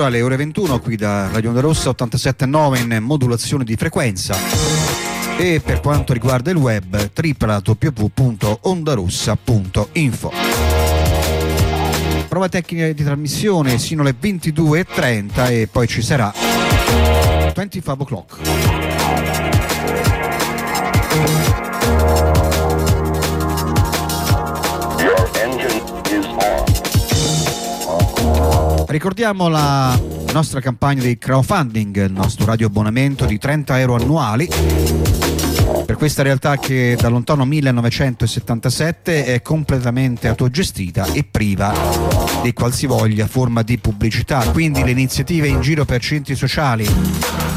ora le ore 21 qui da Radio Onda Rossa 87.9 in modulazione di frequenza e per quanto riguarda il web www.ondarossa.info Prova tecnica di trasmissione sino alle 22.30 e poi ci sarà 25 o'clock. Ricordiamo la nostra campagna di crowdfunding, il nostro radio abbonamento di 30 euro annuali per questa realtà che da lontano 1977 è completamente autogestita e priva di qualsivoglia forma di pubblicità. Quindi le iniziative in giro per centri sociali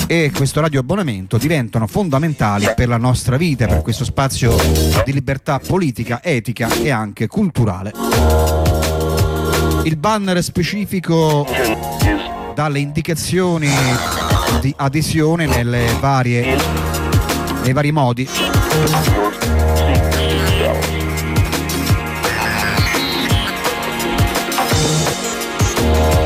e questo radio abbonamento diventano fondamentali per la nostra vita, per questo spazio di libertà politica, etica e anche culturale. Il banner specifico is dalle indicazioni di adesione nelle varie, nei vari modi.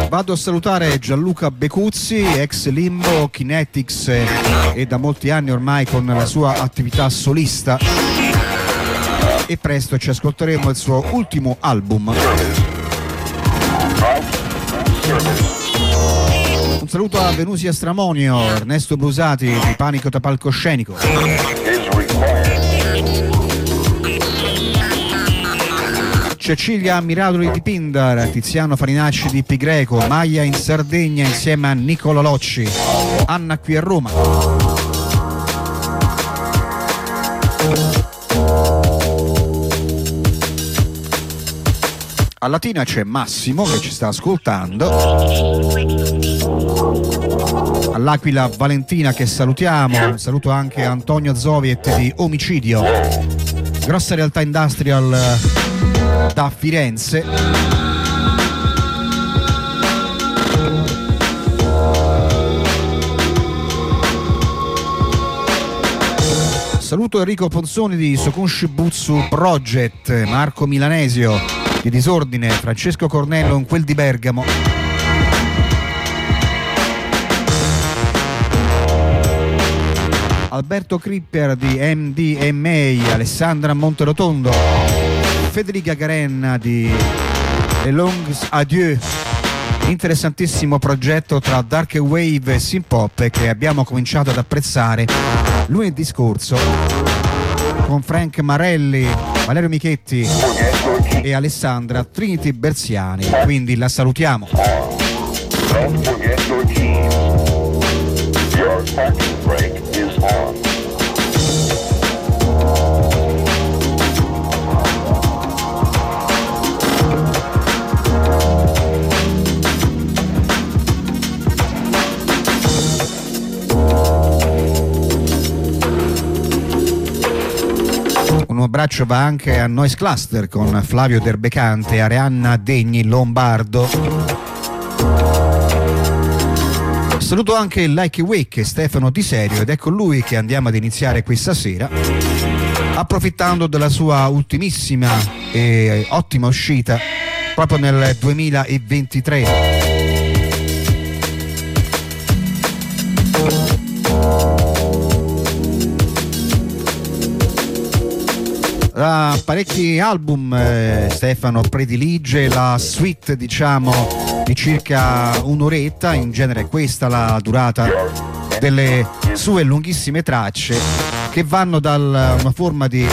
Vado a salutare Gianluca Becuzzi, ex Limbo, Kinetics eh, e da molti anni ormai con la sua attività solista. E presto ci ascolteremo il suo ultimo album. Un saluto a Venusia Stramonio, Ernesto Brusati di Panico da Palcoscenico. Cecilia Miradoli di Pindar, Tiziano Farinacci di Pigreco, Maia in Sardegna insieme a Nicola Locci, Anna qui a Roma. A Latina c'è Massimo che ci sta ascoltando. All'Aquila Valentina che salutiamo, saluto anche Antonio Zoviet di Omicidio, grossa realtà industrial eh, da Firenze. Saluto Enrico Ponzoni di Sokunshibutsu Project, Marco Milanesio di Disordine, Francesco Cornello in quel di Bergamo. Alberto Cripper di MDMA, Alessandra Monterotondo, Federica Garenna di Le Longs Adieu, interessantissimo progetto tra Dark Wave e Synth Pop che abbiamo cominciato ad apprezzare lunedì scorso con Frank Marelli, Valerio Michetti e Alessandra Trinity Berziani, quindi la salutiamo. Don't forget your keys. Your parking brake abbraccio va anche a Noise Cluster con Flavio Derbecante Arianna Degni Lombardo. Saluto anche il Like Wake Stefano Di Serio ed è con lui che andiamo ad iniziare questa sera approfittando della sua ultimissima e ottima uscita proprio nel 2023. Da parecchi album eh, Stefano predilige la suite diciamo di circa un'oretta, in genere questa la durata delle sue lunghissime tracce che vanno da una forma di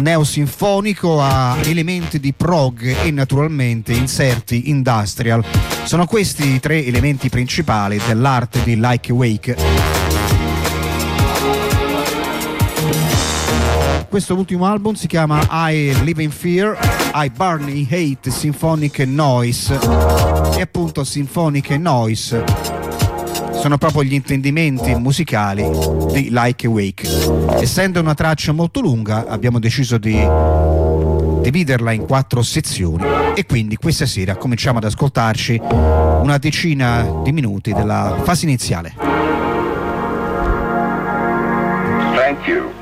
neosinfonico a elementi di prog e naturalmente inserti industrial. Sono questi i tre elementi principali dell'arte di Like Wake. Questo ultimo album si chiama I Live in Fear, I Burn in Hate Symphonic Noise e appunto Symphonic Noise sono proprio gli intendimenti musicali di Like a Wake. Essendo una traccia molto lunga abbiamo deciso di dividerla in quattro sezioni e quindi questa sera cominciamo ad ascoltarci una decina di minuti della fase iniziale. Thank you.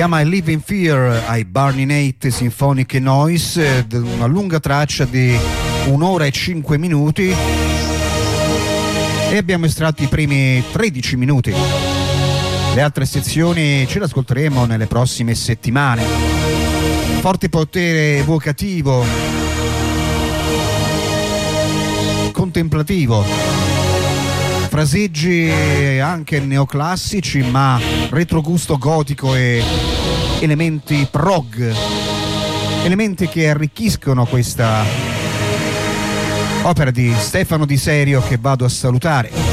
Chiama I Live in Fear ai Barney Nate Symphonic Noise, una lunga traccia di un'ora e cinque minuti e abbiamo estratto i primi 13 minuti. Le altre sezioni ce le ascolteremo nelle prossime settimane. Forte potere evocativo, contemplativo, fraseggi anche neoclassici ma retrogusto gotico e elementi prog, elementi che arricchiscono questa opera di Stefano Di Serio che vado a salutare.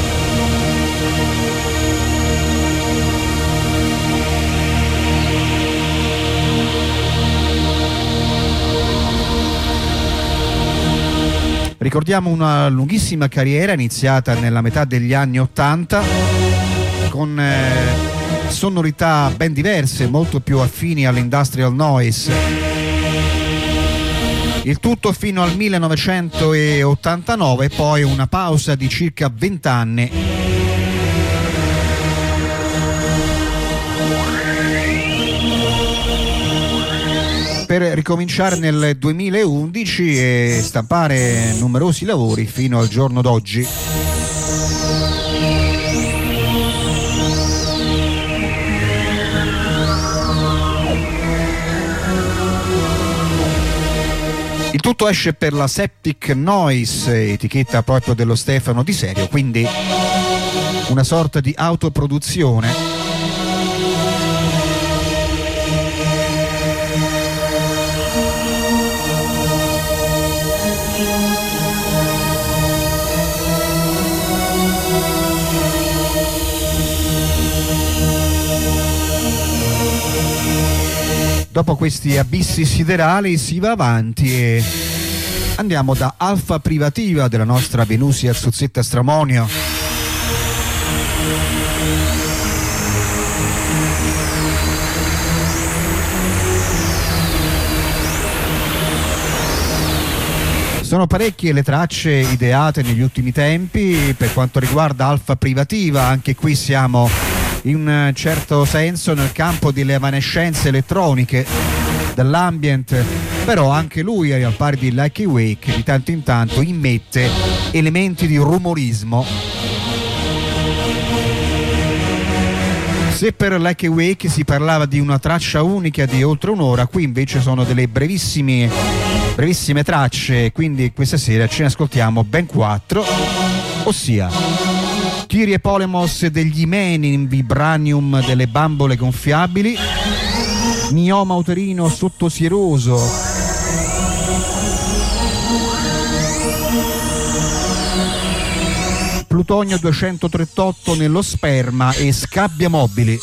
Ricordiamo una lunghissima carriera iniziata nella metà degli anni Ottanta con eh, sonorità ben diverse, molto più affini all'industrial noise. Il tutto fino al 1989, poi una pausa di circa 20 anni per ricominciare nel 2011 e stampare numerosi lavori fino al giorno d'oggi. Il tutto esce per la Septic Noise, etichetta proprio dello Stefano di serio, quindi una sorta di autoproduzione dopo questi abissi siderali si va avanti e andiamo da Alfa Privativa della nostra Venusia Zuzzetta Stramonio. Sono parecchie le tracce ideate negli ultimi tempi per quanto riguarda Alfa Privativa, anche qui siamo in un certo senso nel campo delle evanescenze elettroniche dell'ambient però anche lui al pari di Lucky Wake di tanto in tanto immette elementi di rumorismo. Se per Lucky Wake si parlava di una traccia unica di oltre un'ora qui invece sono delle brevissime brevissime tracce quindi questa sera ce ne ascoltiamo ben quattro ossia Kyrie Polemos degli Imeni in Vibranium delle bambole gonfiabili, Mioma uterino sottosieroso, Plutonio 238 nello sperma e scabbia mobili.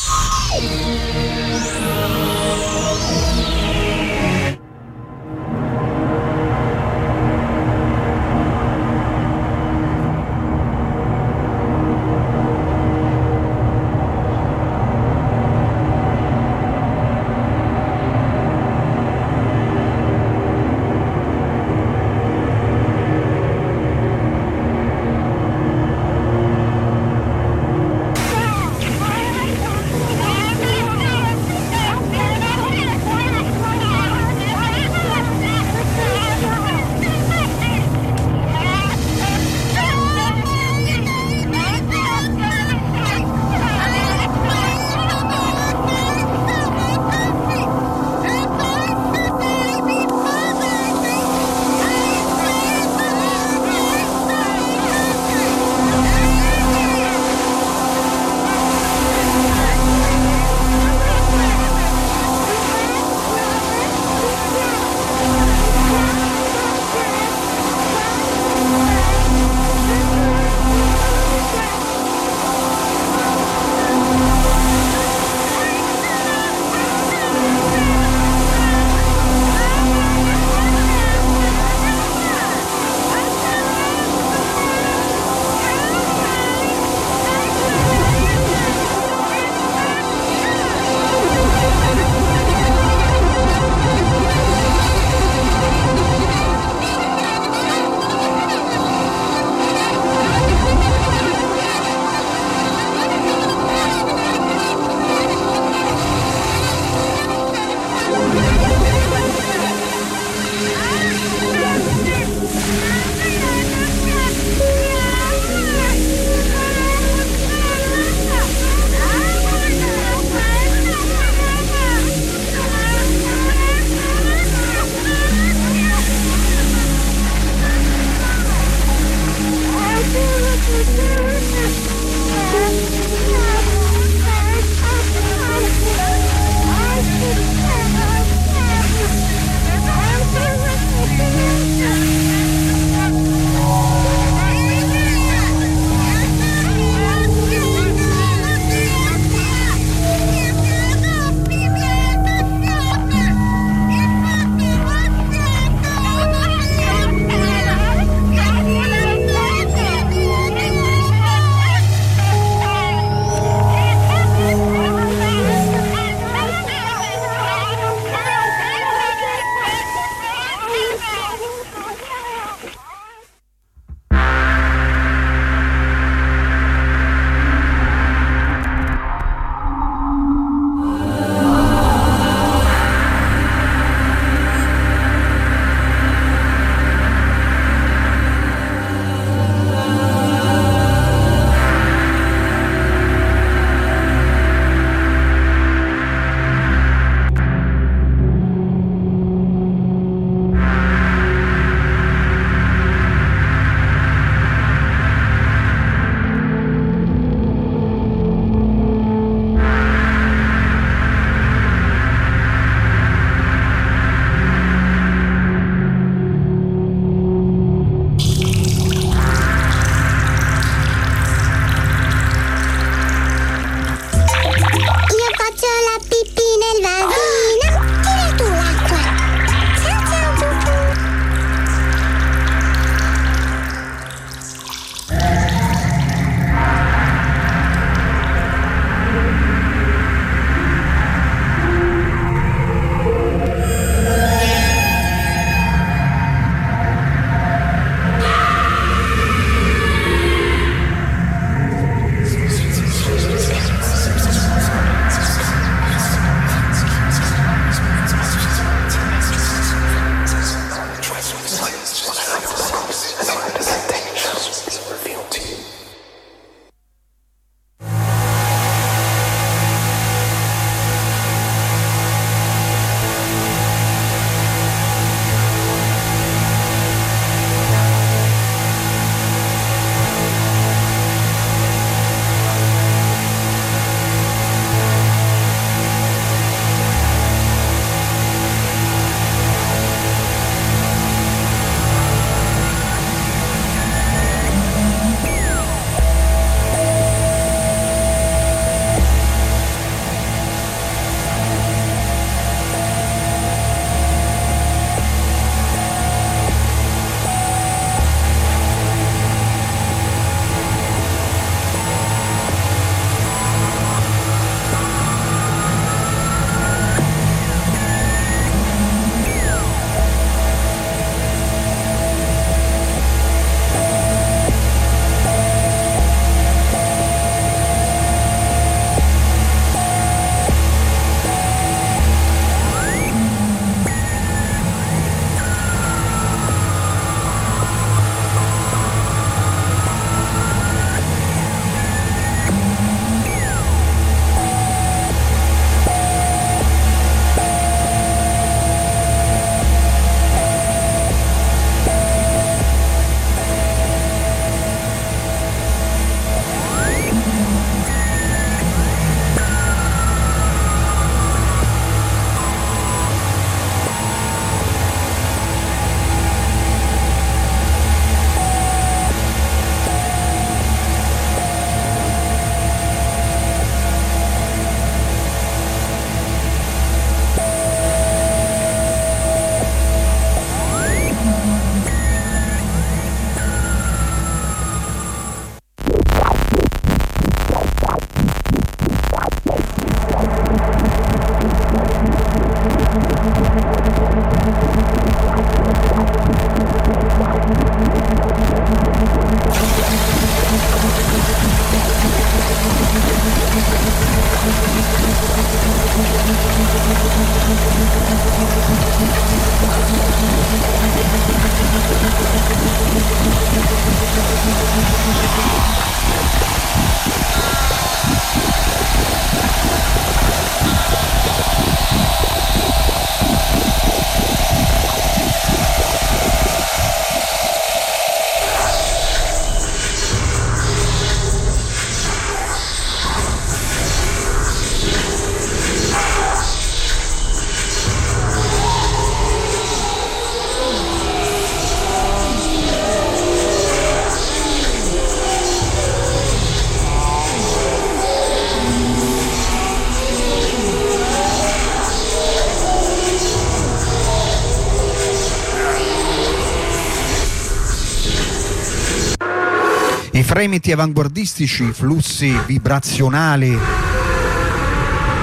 Fremiti avanguardistici, flussi vibrazionali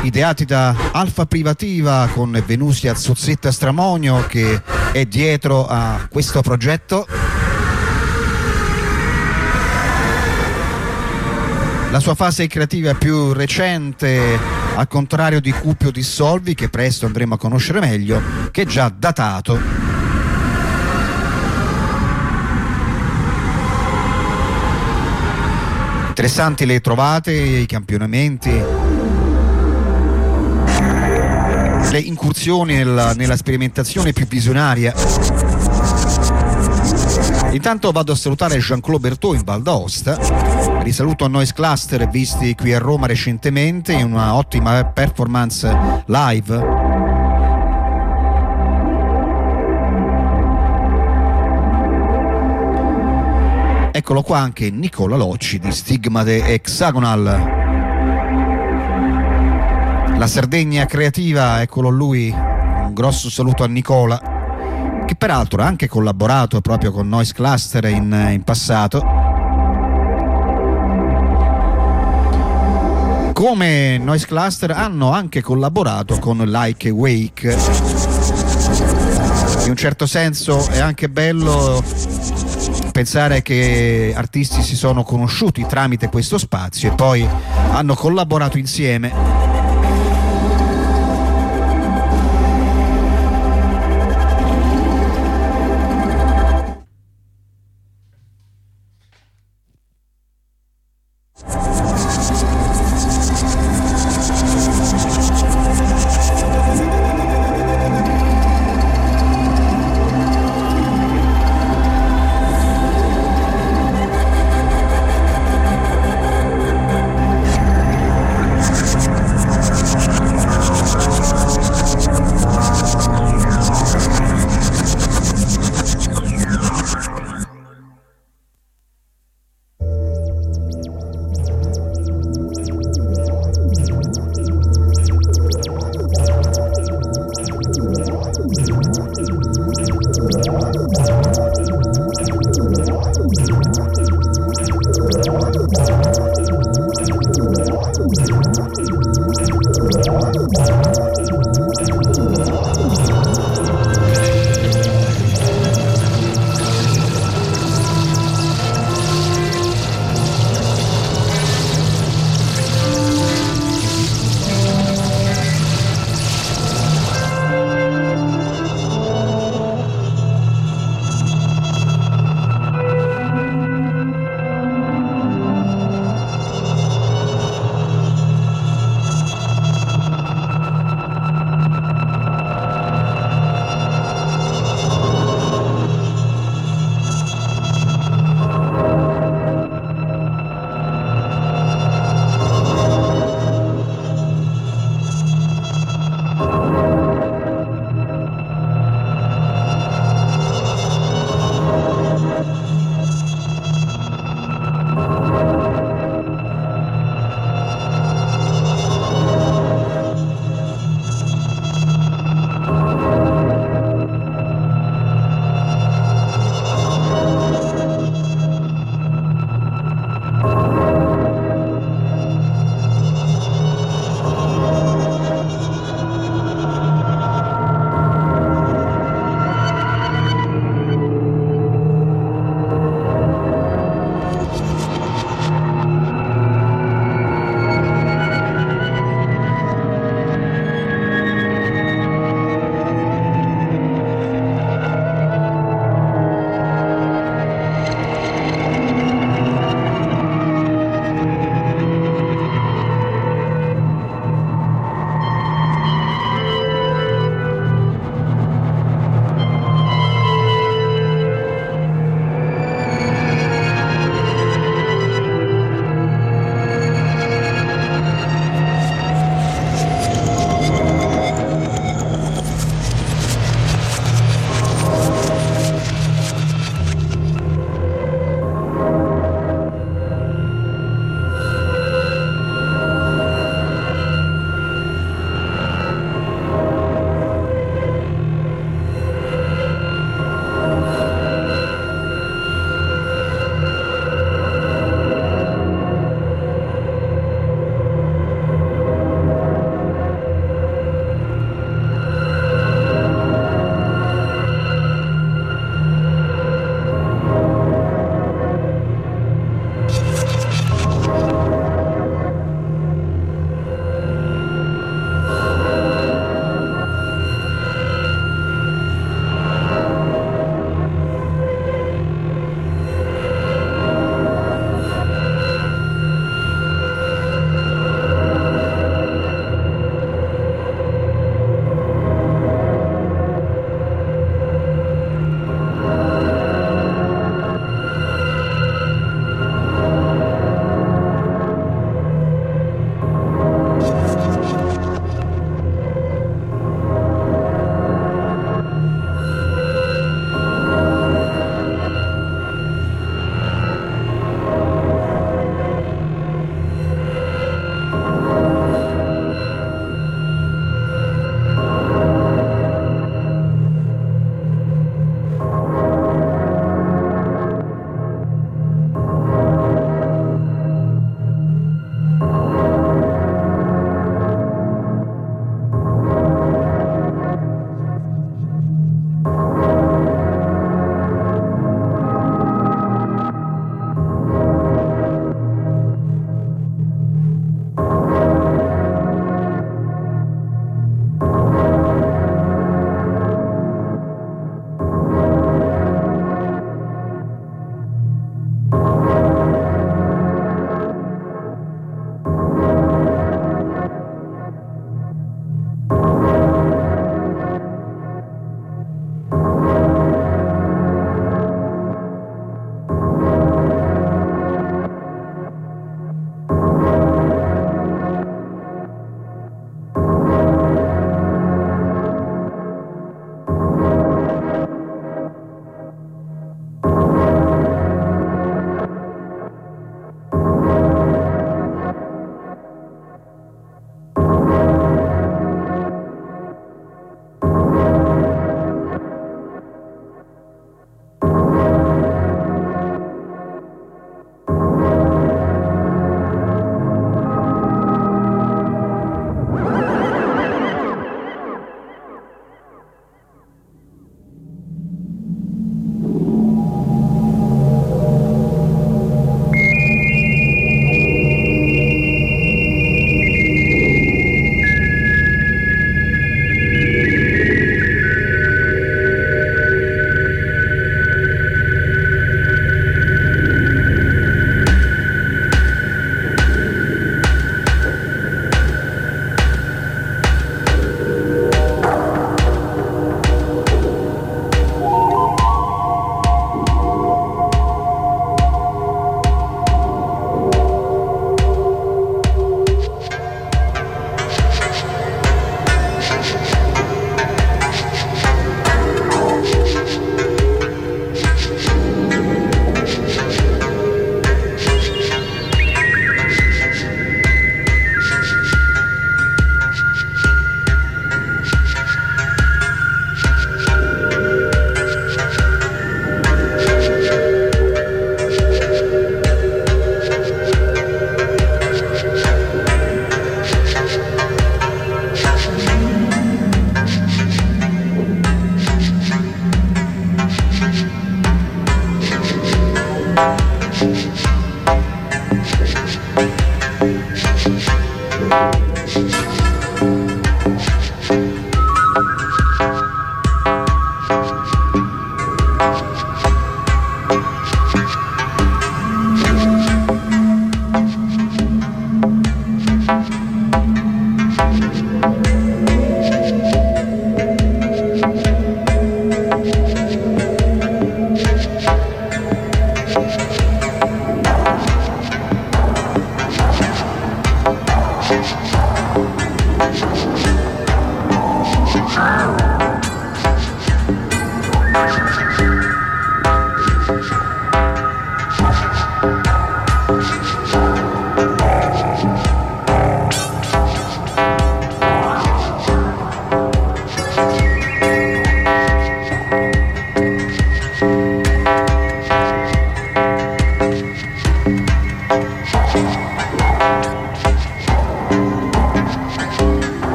ideati da Alfa Privativa con Venusia Zuzzetta Stramonio che è dietro a questo progetto. La sua fase creativa più recente, al contrario di Cupio Dissolvi, che presto andremo a conoscere meglio, che è già datato interessanti le trovate, i campionamenti, le incursioni nella, nella sperimentazione più visionaria. Intanto vado a salutare Jean-Claude Berthaud in Val d'Aosta. Risaluto a Noise Cluster visti qui a Roma recentemente in una ottima performance live Eccolo qua anche Nicola Locci di Stigmate Hexagonal. La Sardegna creativa, eccolo lui, un grosso saluto a Nicola, che peraltro ha anche collaborato proprio con Noise Cluster in, in passato. Come Noise Cluster hanno anche collaborato con Like Wake. In un certo senso è anche bello pensare che artisti si sono conosciuti tramite questo spazio e poi hanno collaborato insieme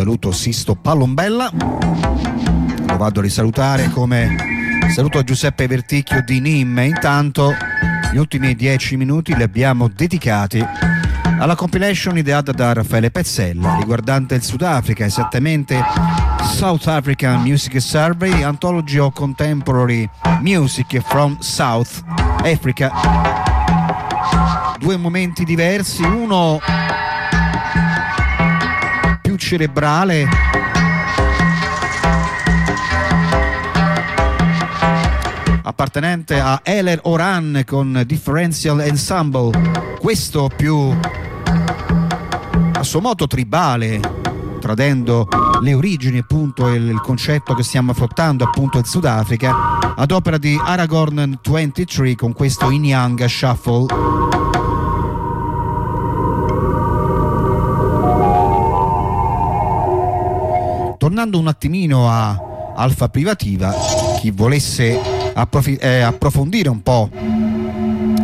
saluto Sisto Pallombella, lo vado a risalutare come saluto Giuseppe Verticchio di NIM. Intanto gli ultimi dieci minuti li abbiamo dedicati alla compilation ideata da Raffaele Pezzella riguardante il Sudafrica, esattamente South African Music Survey, Anthology of Contemporary Music from South Africa. Due momenti diversi, uno cerebrale appartenente a Eler Oran con Differential Ensemble, questo più a suo modo tribale, tradendo le origini appunto e il concetto che stiamo affrontando appunto il Sudafrica, ad opera di Aragorn 23 con questo In Young Shuffle. Tornando un attimino a Alfa Privativa, chi volesse approfi- eh, approfondire un po'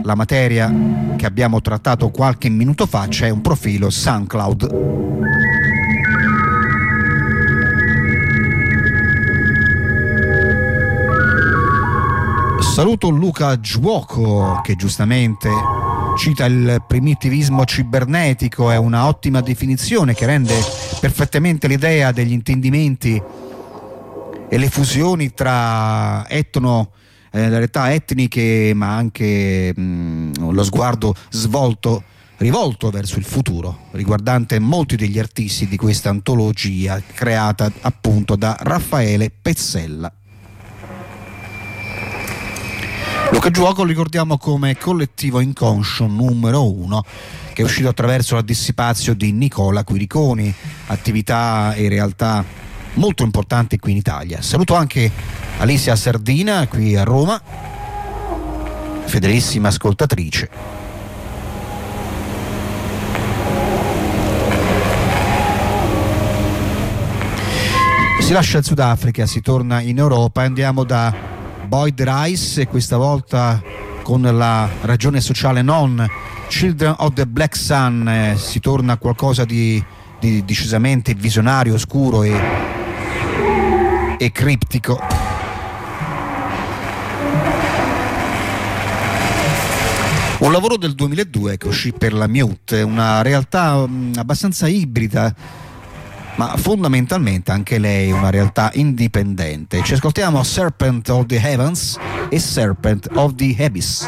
la materia che abbiamo trattato qualche minuto fa, c'è un profilo SoundCloud. Saluto Luca Giuoco che giustamente cita il primitivismo cibernetico, è una ottima definizione che rende perfettamente l'idea degli intendimenti e le fusioni tra etno eh, realtà etniche ma anche mh, lo sguardo svolto rivolto verso il futuro riguardante molti degli artisti di questa antologia creata appunto da Raffaele Pezzella. Luca Giuoco lo ricordiamo come collettivo inconscio numero uno che è uscito attraverso la dissipazio di Nicola Quiriconi, attività e realtà molto importante qui in Italia. Saluto anche Alicia Sardina qui a Roma, fedelissima ascoltatrice. Si lascia il Sudafrica, si torna in Europa e andiamo da Boyd Rice e questa volta con la ragione sociale non Children of the Black Sun eh, si torna a qualcosa di, di decisamente visionario, oscuro e, e criptico. Un lavoro del 2002 che uscì per la Mute, una realtà um, abbastanza ibrida, ma fondamentalmente anche lei una realtà indipendente. Ci ascoltiamo Serpent of the Heavens e Serpent of the Abyss.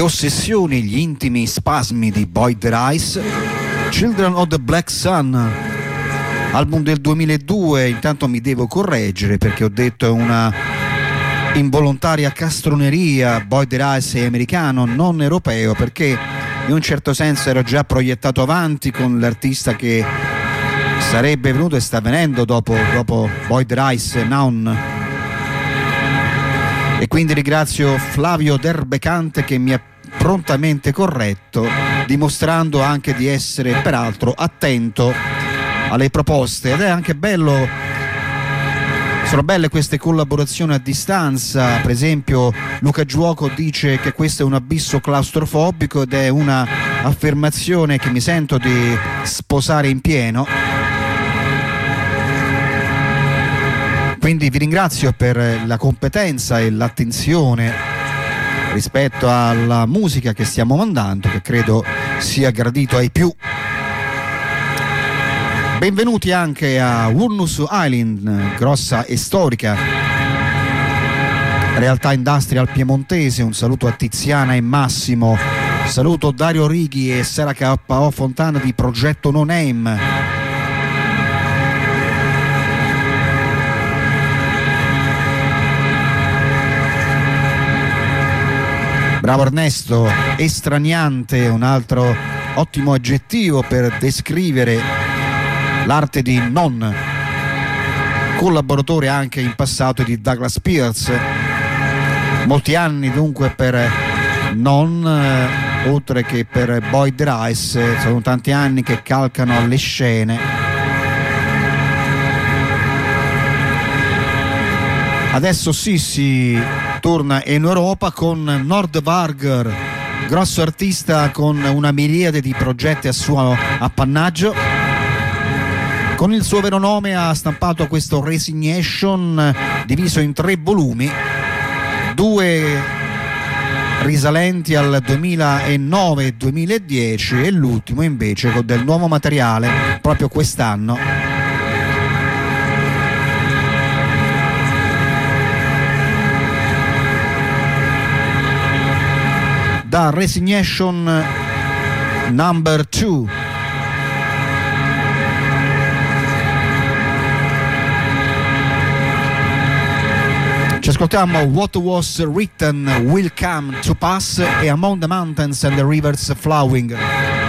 Le ossessioni, gli intimi spasmi di Boyd Rice, Children of the Black Sun, album del 2002, intanto mi devo correggere perché ho detto una involontaria castroneria, Boyd Rice è americano, non europeo, perché in un certo senso ero già proiettato avanti con l'artista che sarebbe venuto e sta venendo dopo, dopo Boyd Rice, Noun. E quindi ringrazio Flavio Derbecante che mi ha prontamente corretto, dimostrando anche di essere peraltro attento alle proposte ed è anche bello sono belle queste collaborazioni a distanza, per esempio Luca Giuoco dice che questo è un abisso claustrofobico ed è una affermazione che mi sento di sposare in pieno. Quindi vi ringrazio per la competenza e l'attenzione rispetto alla musica che stiamo mandando, che credo sia gradito ai più. Benvenuti anche a Wurnus Island, grossa e storica realtà industrial piemontese. Un saluto a Tiziana e Massimo. Saluto Dario Righi e Sara KO Fontana di Progetto No Name. Bravo Ernesto, estraniante, un altro ottimo aggettivo per descrivere l'arte di non collaboratore anche in passato di Douglas Pierce. Molti anni dunque per non oltre che per Boyd Rice sono tanti anni che calcano le scene adesso si torna in Europa con Nordvarger grosso artista con una miriade di progetti a suo appannaggio con il suo vero nome ha stampato questo Resignation diviso in tre volumi, due risalenti al 2009-2010 e l'ultimo invece con del nuovo materiale proprio quest'anno. Da Resignation number 2 Ci ascoltiamo What Was Written Will Come to Pass e Among the Mountains and the Rivers Flowing.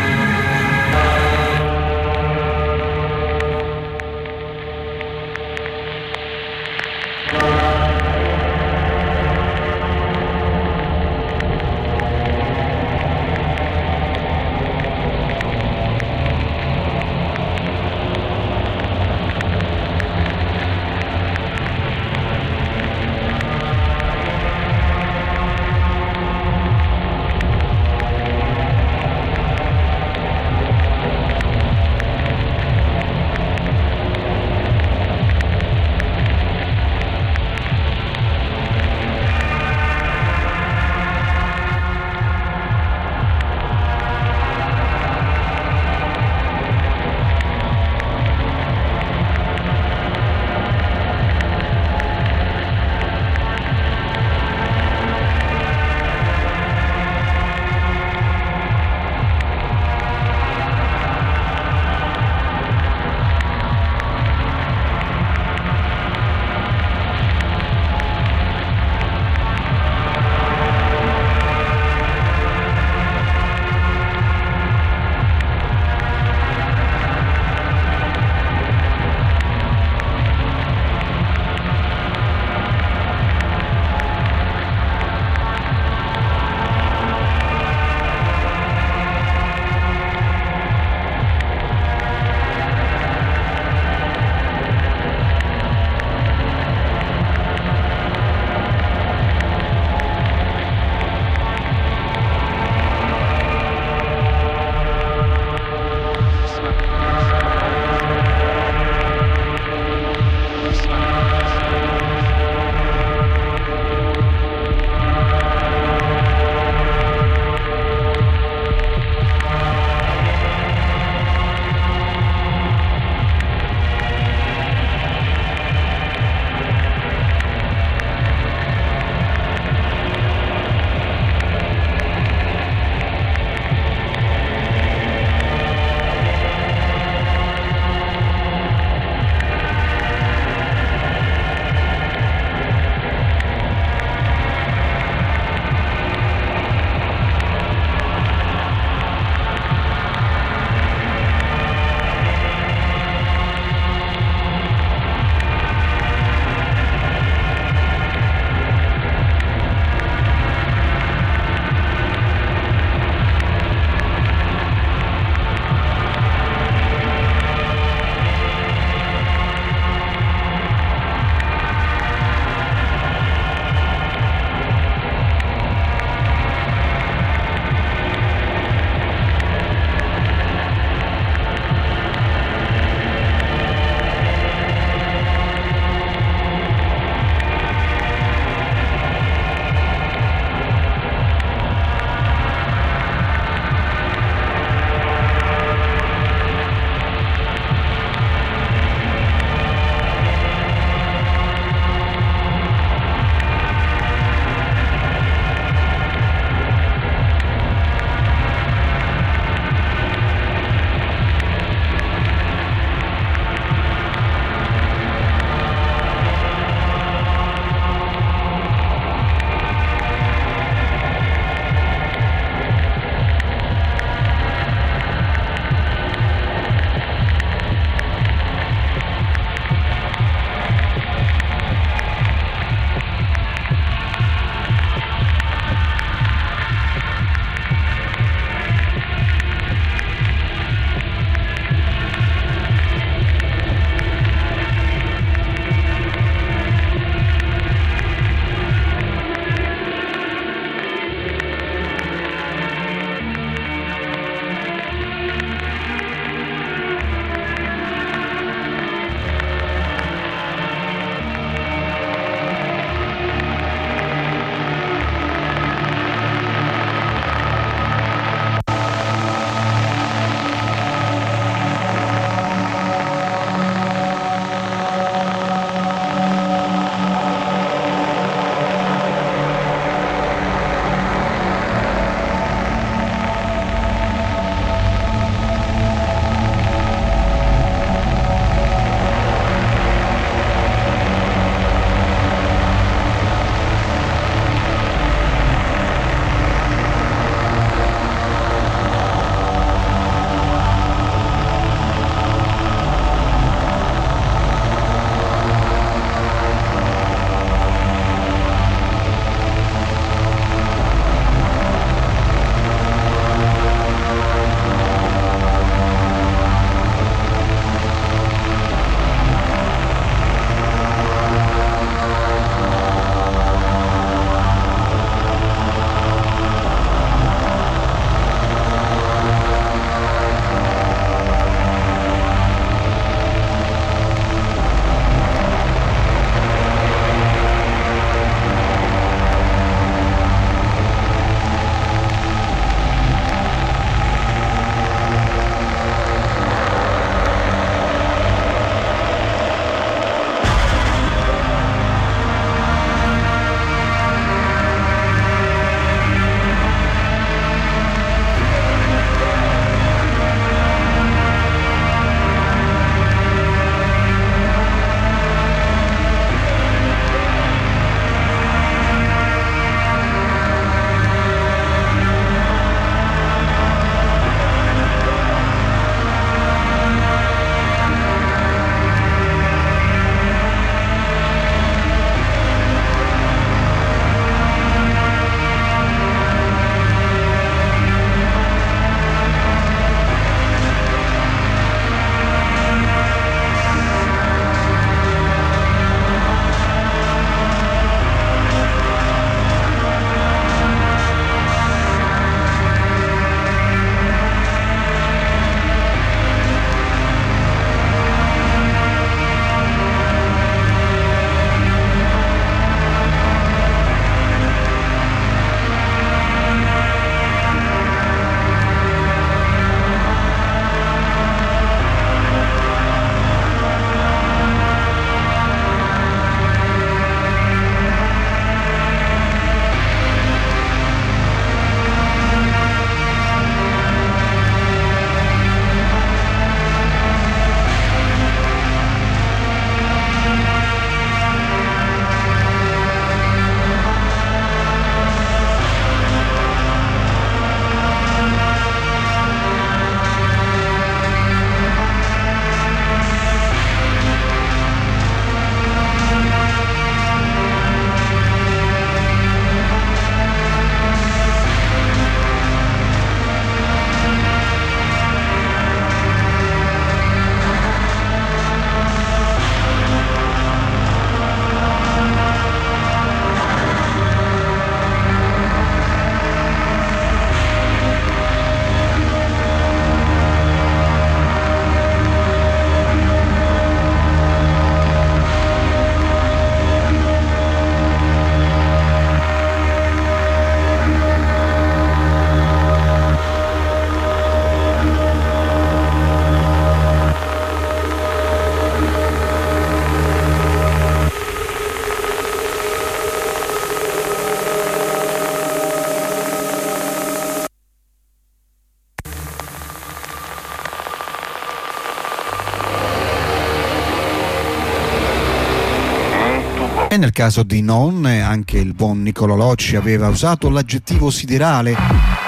Nel caso di Non, anche il buon Niccolo Locci aveva usato l'aggettivo siderale,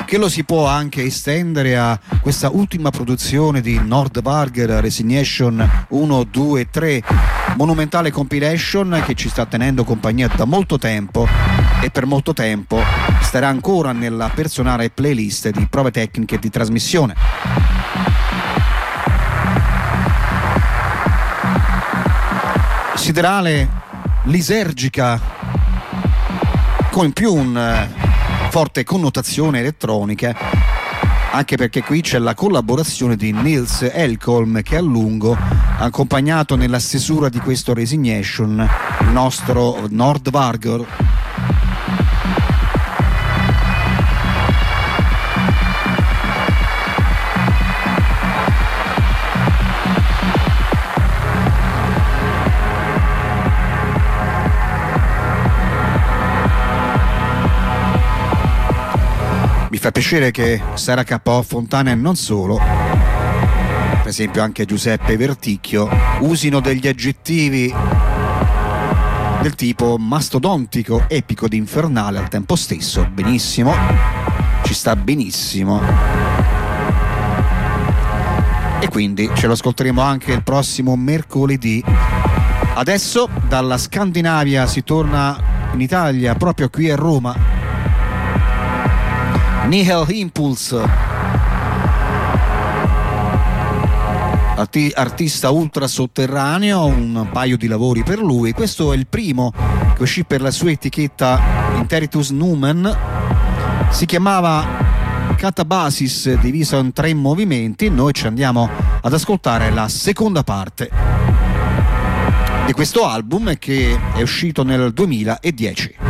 che lo si può anche estendere a questa ultima produzione di Nordbarger Resignation 1, 2, 3, monumentale compilation che ci sta tenendo compagnia da molto tempo e per molto tempo starà ancora nella personale playlist di prove tecniche di trasmissione. Siderale lisergica con più una eh, forte connotazione elettronica anche perché qui c'è la collaborazione di Nils Elkolm che a lungo ha accompagnato nella stesura di questo Resignation il nostro Nordvarger piacere che Sara K.O. Fontana e non solo, per esempio anche Giuseppe Verticchio, usino degli aggettivi del tipo mastodontico, epico ed infernale al tempo stesso. Benissimo, ci sta benissimo. E quindi ce lo ascolteremo anche il prossimo mercoledì. Adesso dalla Scandinavia si torna in Italia, proprio qui a Roma Nihil Impulse artista ultra sotterraneo, un paio di lavori per lui. Questo è il primo che uscì per la sua etichetta Interitus Numen. Si chiamava Catabasis diviso in tre movimenti. Noi ci andiamo ad ascoltare la seconda parte di questo album che è uscito nel 2010.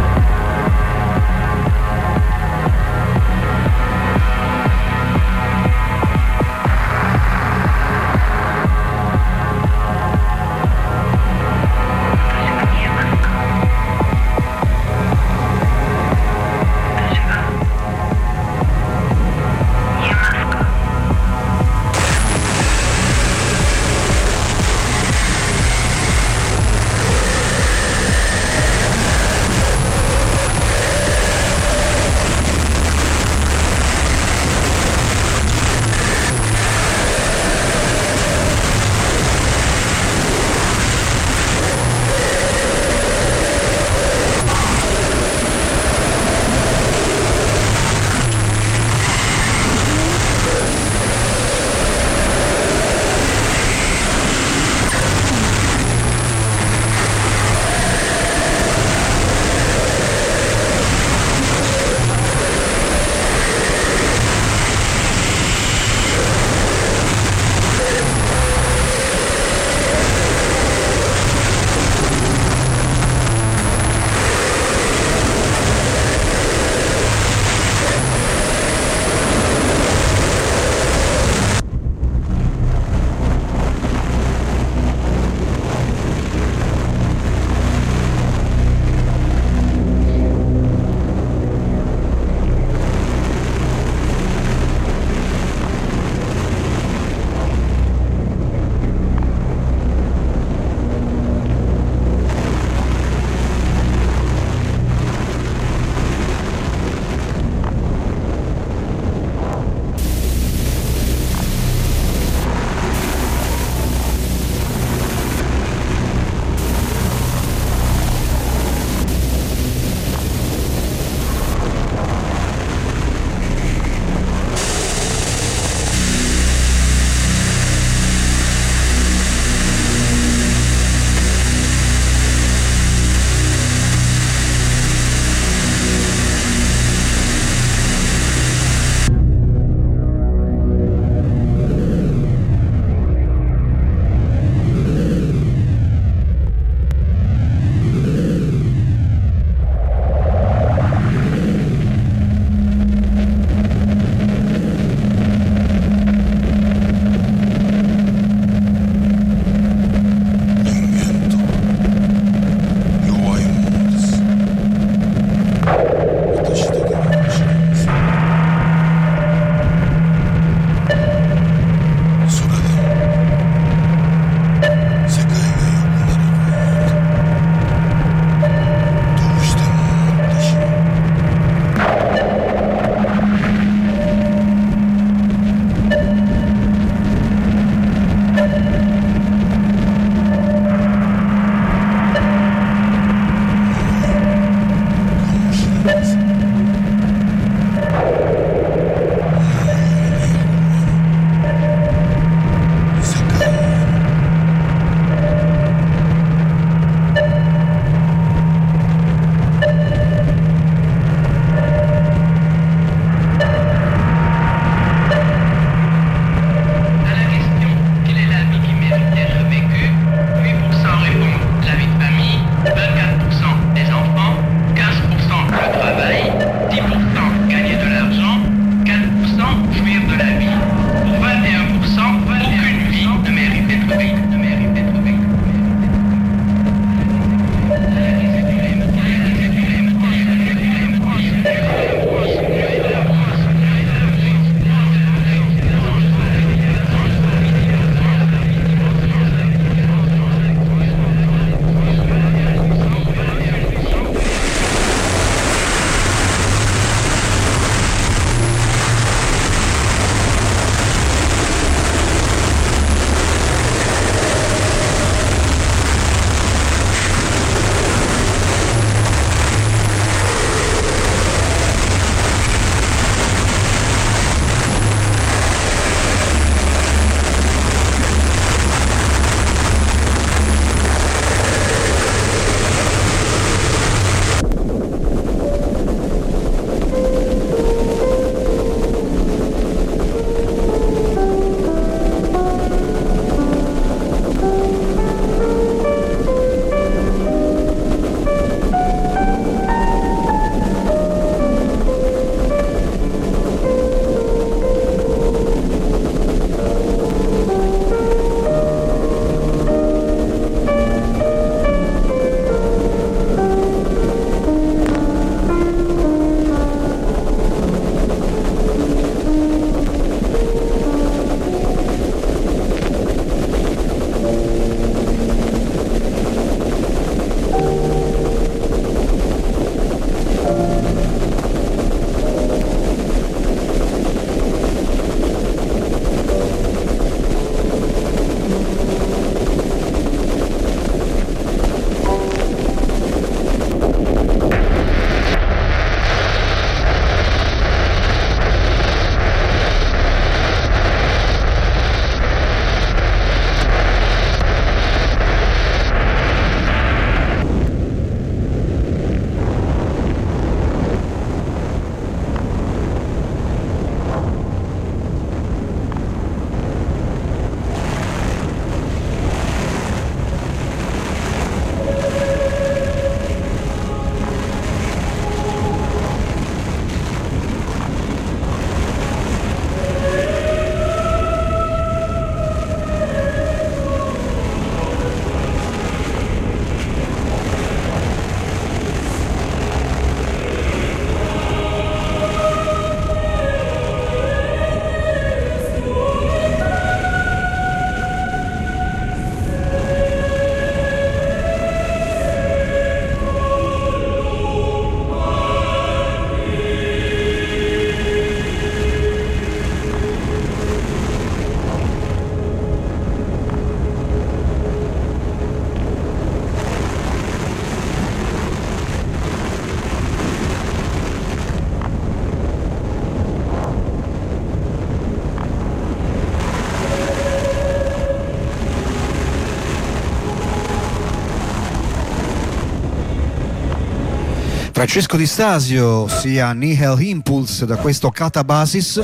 Francesco Di Stasio, sia Nihil Impulse da questo Catabasis.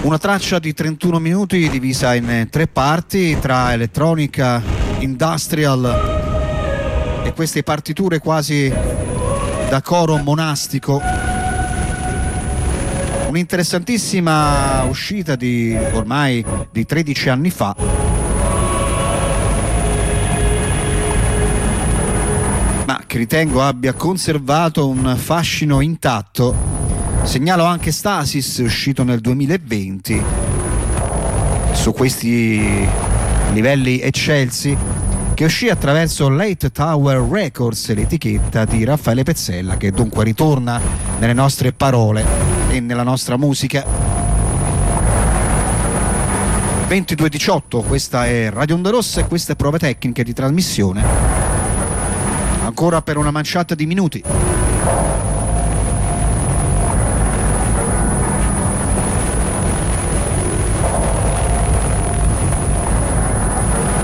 Una traccia di 31 minuti divisa in tre parti tra elettronica, industrial e queste partiture quasi da coro monastico. Un'interessantissima uscita di ormai di 13 anni fa ritengo abbia conservato un fascino intatto. Segnalo anche Stasis, uscito nel 2020, su questi livelli eccelsi, che uscì attraverso Late Tower Records, l'etichetta di Raffaele Pezzella, che dunque ritorna nelle nostre parole e nella nostra musica. 22.18, questa è Radio Onda Rossa e queste prove tecniche di trasmissione ancora per una manciata di minuti.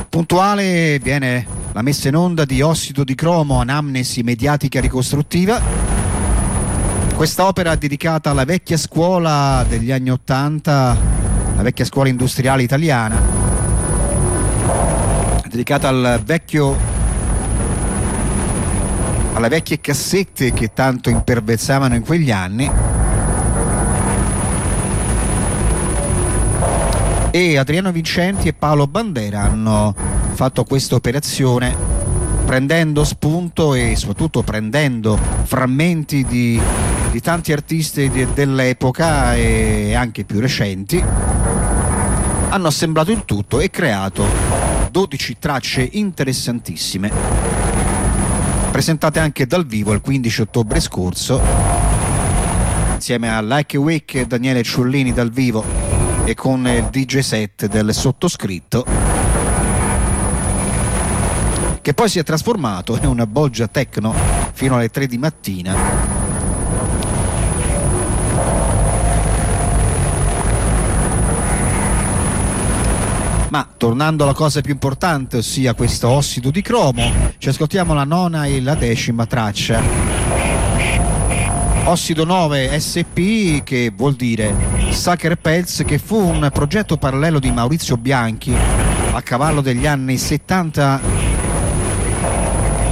Puntuale viene la messa in onda di Ossido di Cromo, anamnesi mediatica ricostruttiva. Quest'opera dedicata alla vecchia scuola degli anni Ottanta, la vecchia scuola industriale italiana, dedicata al vecchio alle vecchie cassette che tanto imperversavano in quegli anni. E Adriano Vincenti e Paolo Bandera hanno fatto questa operazione prendendo spunto e soprattutto prendendo frammenti di, di tanti artisti di, dell'epoca e anche più recenti. Hanno assemblato il tutto e creato 12 tracce interessantissime presentate anche dal vivo il 15 ottobre scorso insieme a Like Week e Daniele Ciullini dal vivo e con il DJ set del sottoscritto che poi si è trasformato in una bolgia techno fino alle 3 di mattina Ma tornando alla cosa più importante, ossia questo ossido di cromo, ci ascoltiamo la nona e la decima traccia. Ossido 9 SP che vuol dire Sucker Pelz che fu un progetto parallelo di Maurizio Bianchi a cavallo degli anni 70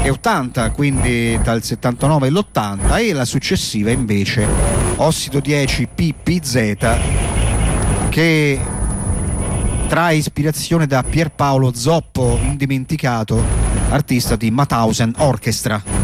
e 80, quindi dal 79 all'80 e la successiva invece Ossido 10 PPZ che trae ispirazione da Pierpaolo Zoppo, indimenticato, artista di Mauthausen Orchestra.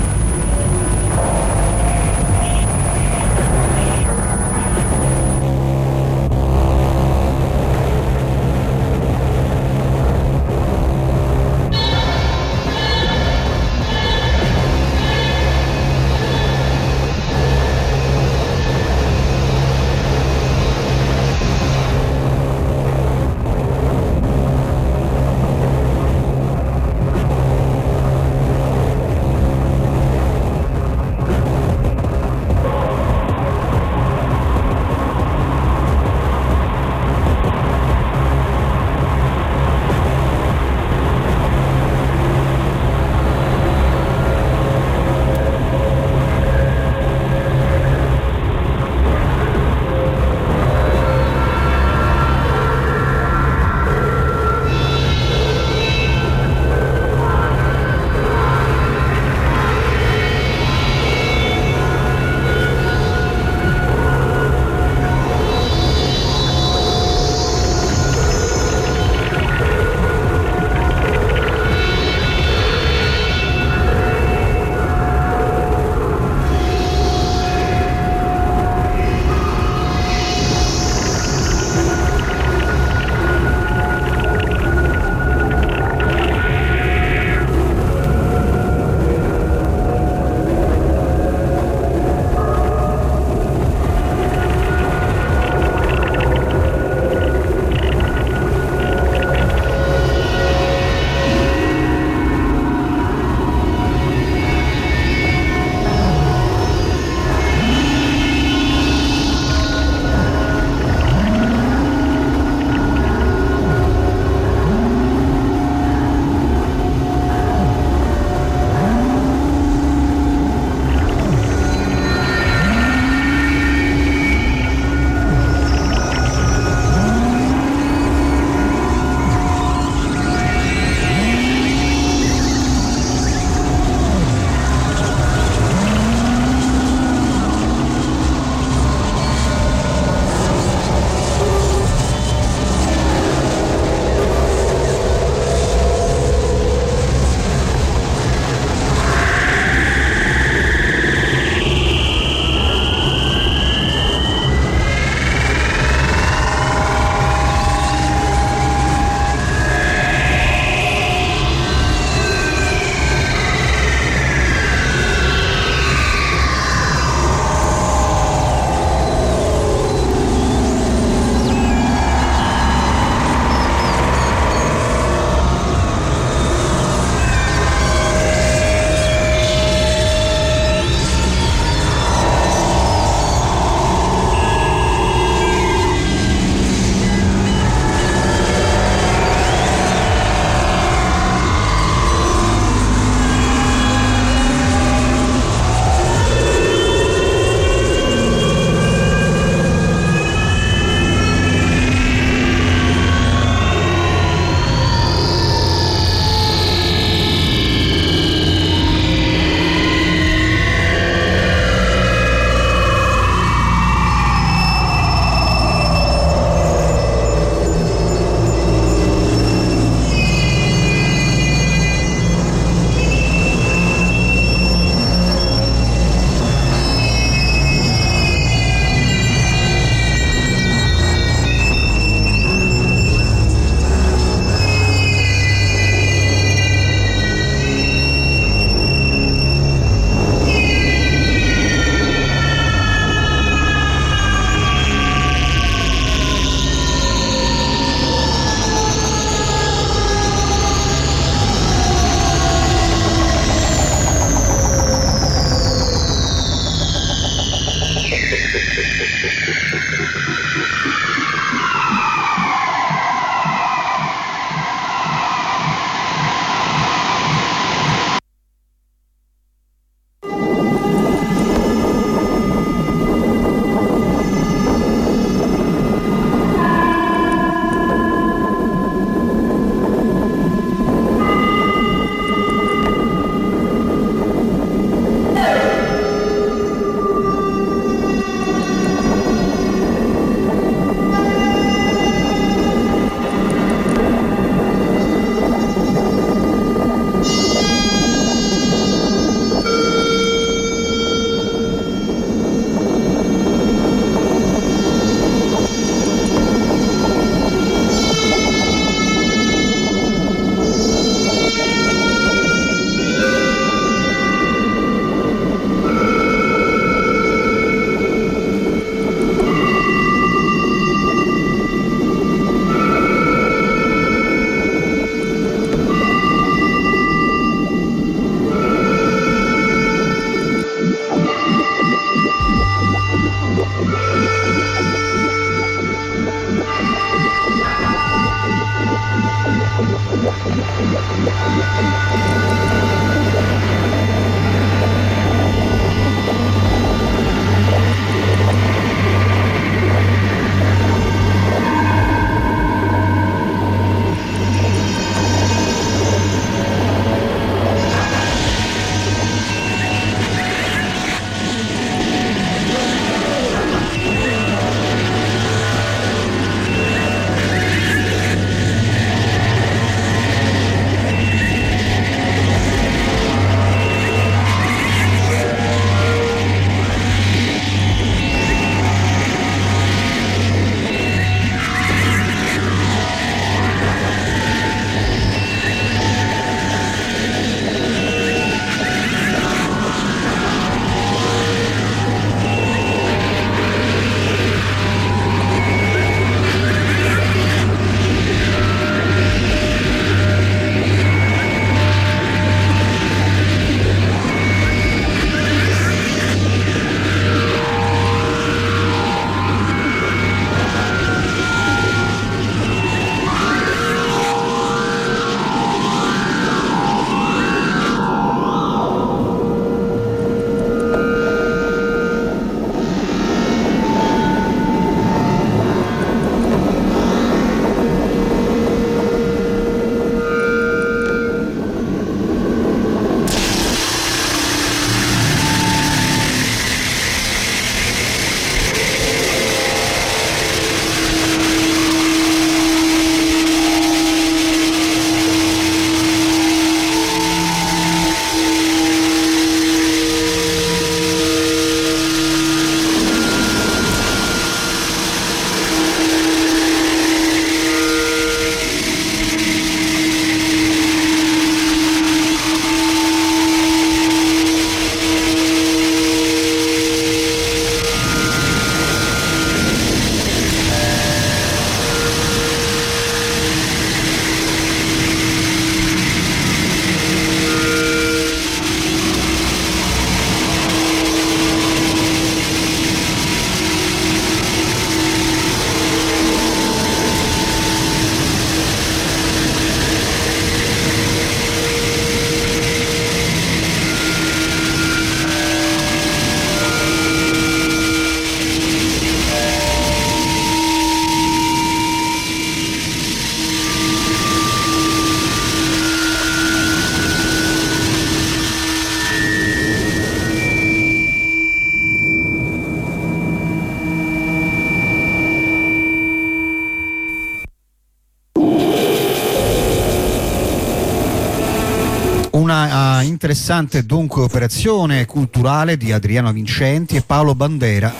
Interessante dunque operazione culturale di Adriano Vincenti e Paolo Bandera.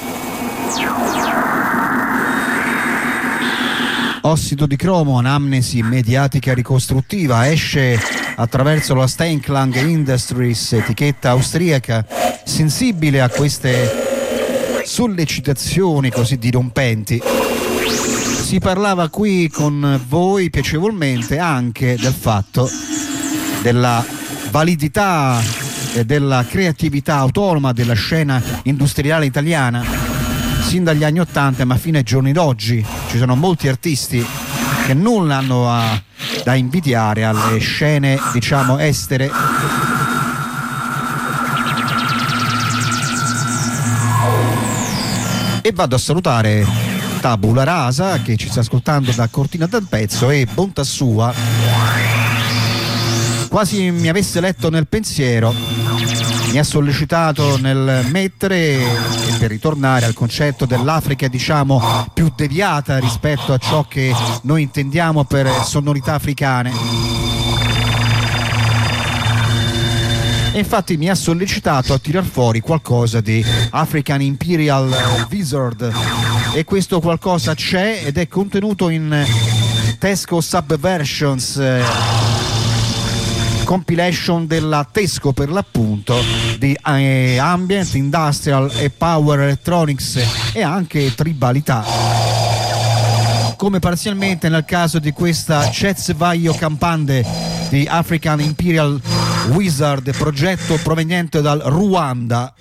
Ossido di cromo, anamnesi mediatica ricostruttiva, esce attraverso la Steinklang Industries, etichetta austriaca, sensibile a queste sollecitazioni così dirompenti. Si parlava qui con voi piacevolmente anche del fatto della validità e della creatività autonoma della scena industriale italiana. Si sin dagli anni 80 ma fino ai giorni d'oggi. Ci sono molti artisti che nulla hanno a, da invidiare alle scene diciamo estere e vado a salutare Tabula Rasa che ci sta ascoltando da Cortina del e bontà sua quasi mi avesse letto nel pensiero mi ha sollecitato nel mettere e per ritornare al concetto dell'Africa diciamo più deviata rispetto a ciò che noi intendiamo per sonorità africane. E infatti mi ha sollecitato a tirar fuori qualcosa di African Imperial Wizard. E questo qualcosa c'è ed è contenuto in Tesco Subversions eh, compilation della Tesco per l'appunto di eh, ambient, industrial e power electronics e anche tribalità come parzialmente nel caso di questa Chez Vaio Campande di African Imperial Wizard, progetto proveniente dal Ruanda.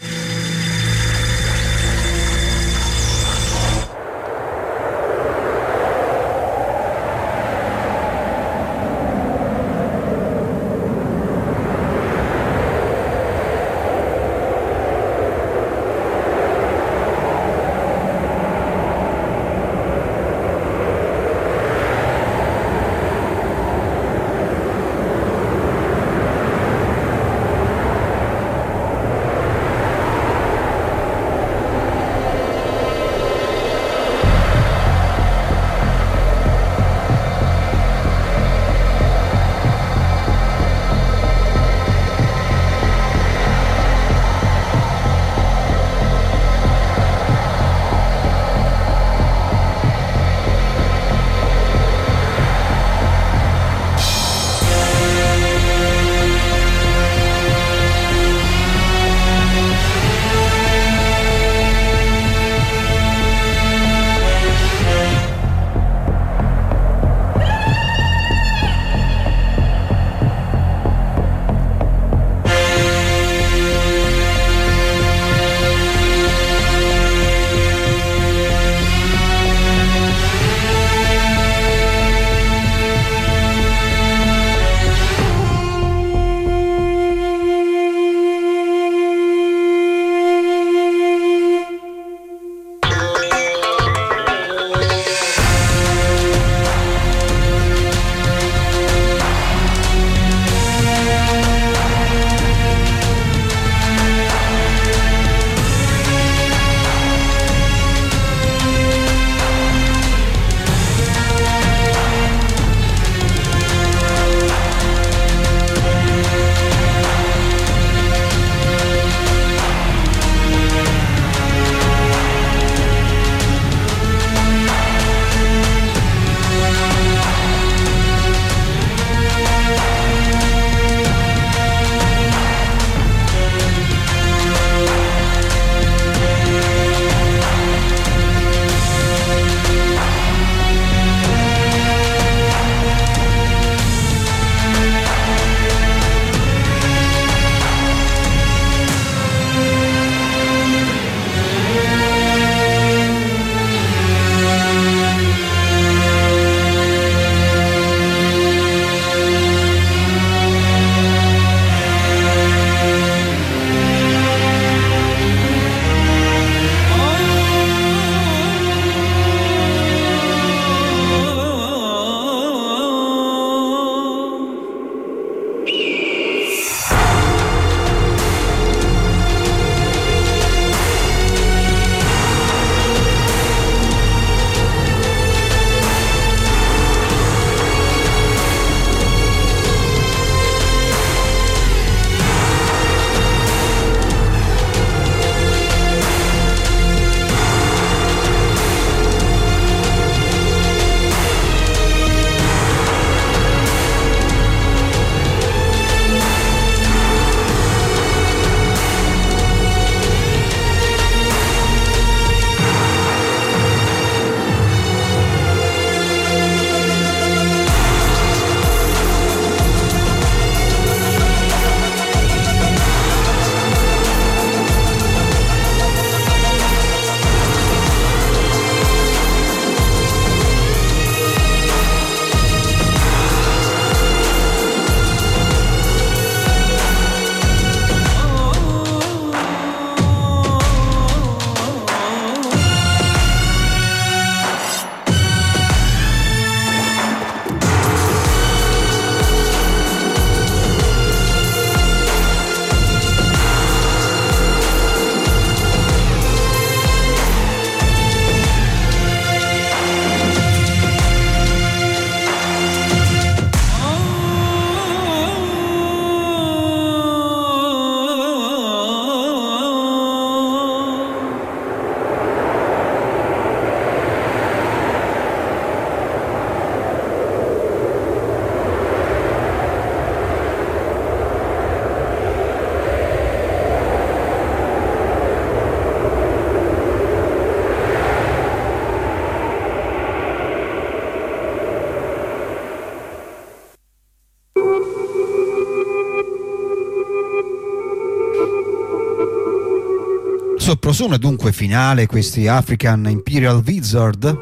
Prosuna dunque finale questi African Imperial Wizard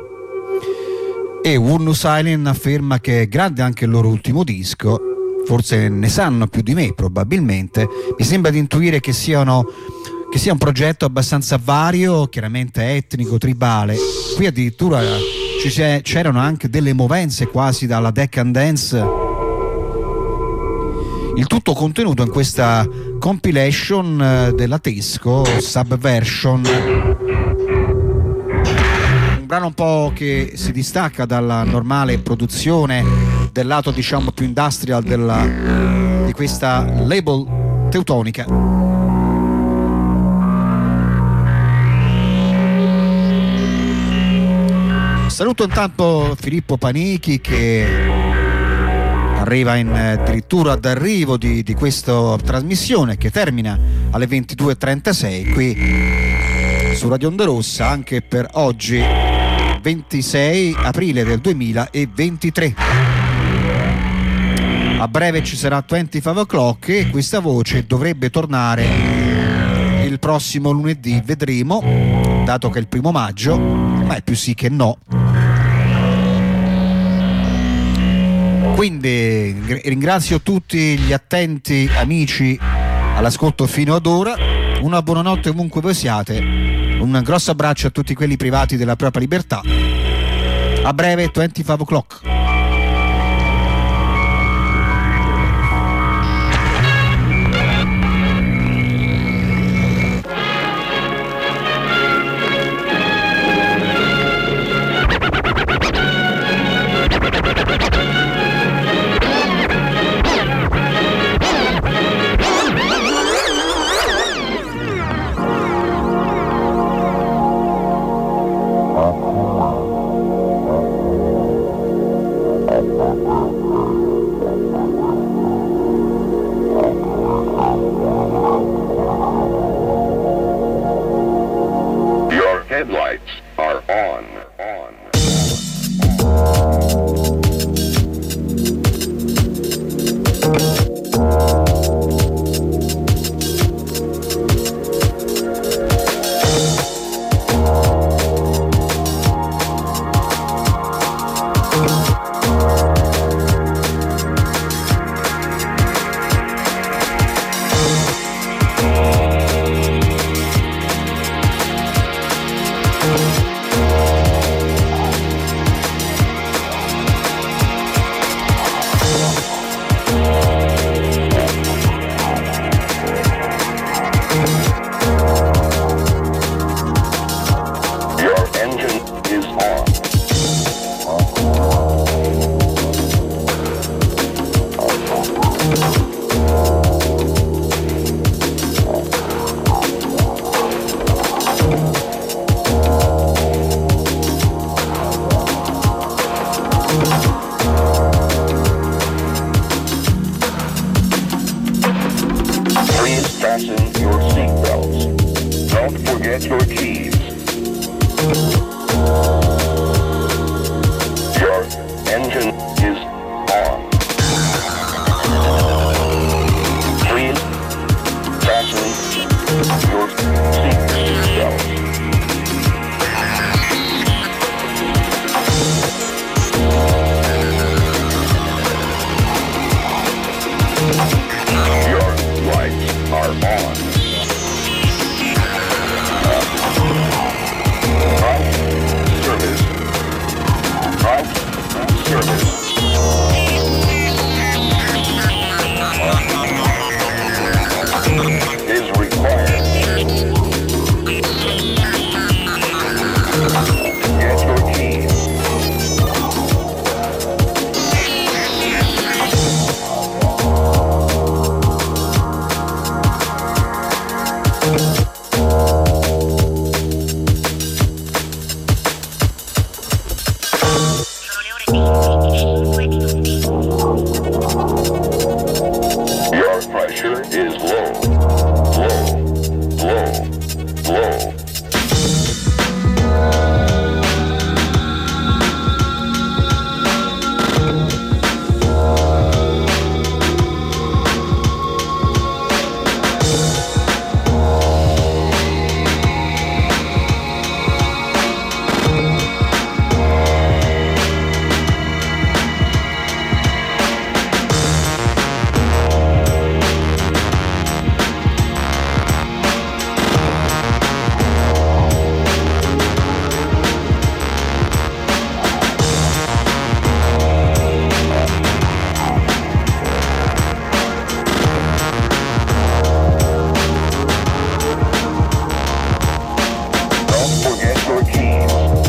e Wurnus Island afferma che è grande anche il loro ultimo disco forse ne sanno più di me probabilmente mi sembra di intuire che siano che sia un progetto abbastanza vario, chiaramente etnico, tribale. Qui addirittura c'erano anche delle movenze quasi dalla Deccan Dance. Il tutto contenuto in questa compilation eh, della Tesco Subversion. Un brano un po' che si distacca dalla normale produzione del lato diciamo più industrial della, di questa label teutonica. Saluto intanto Filippo Panichi che arriva in, addirittura d'arrivo di, di questa trasmissione che termina alle 22.36 qui su Radio Onda Rossa anche per oggi 26 aprile del 2023. A breve ci sarà 25 o'clock e questa voce dovrebbe tornare il prossimo lunedì, vedremo, dato che è il primo maggio, ma è più sì che no. Quindi ringrazio tutti gli attenti amici all'ascolto fino ad ora. Una buonanotte ovunque voi siate. Un grosso abbraccio a tutti quelli privati della propria libertà. A breve 25 o'clock.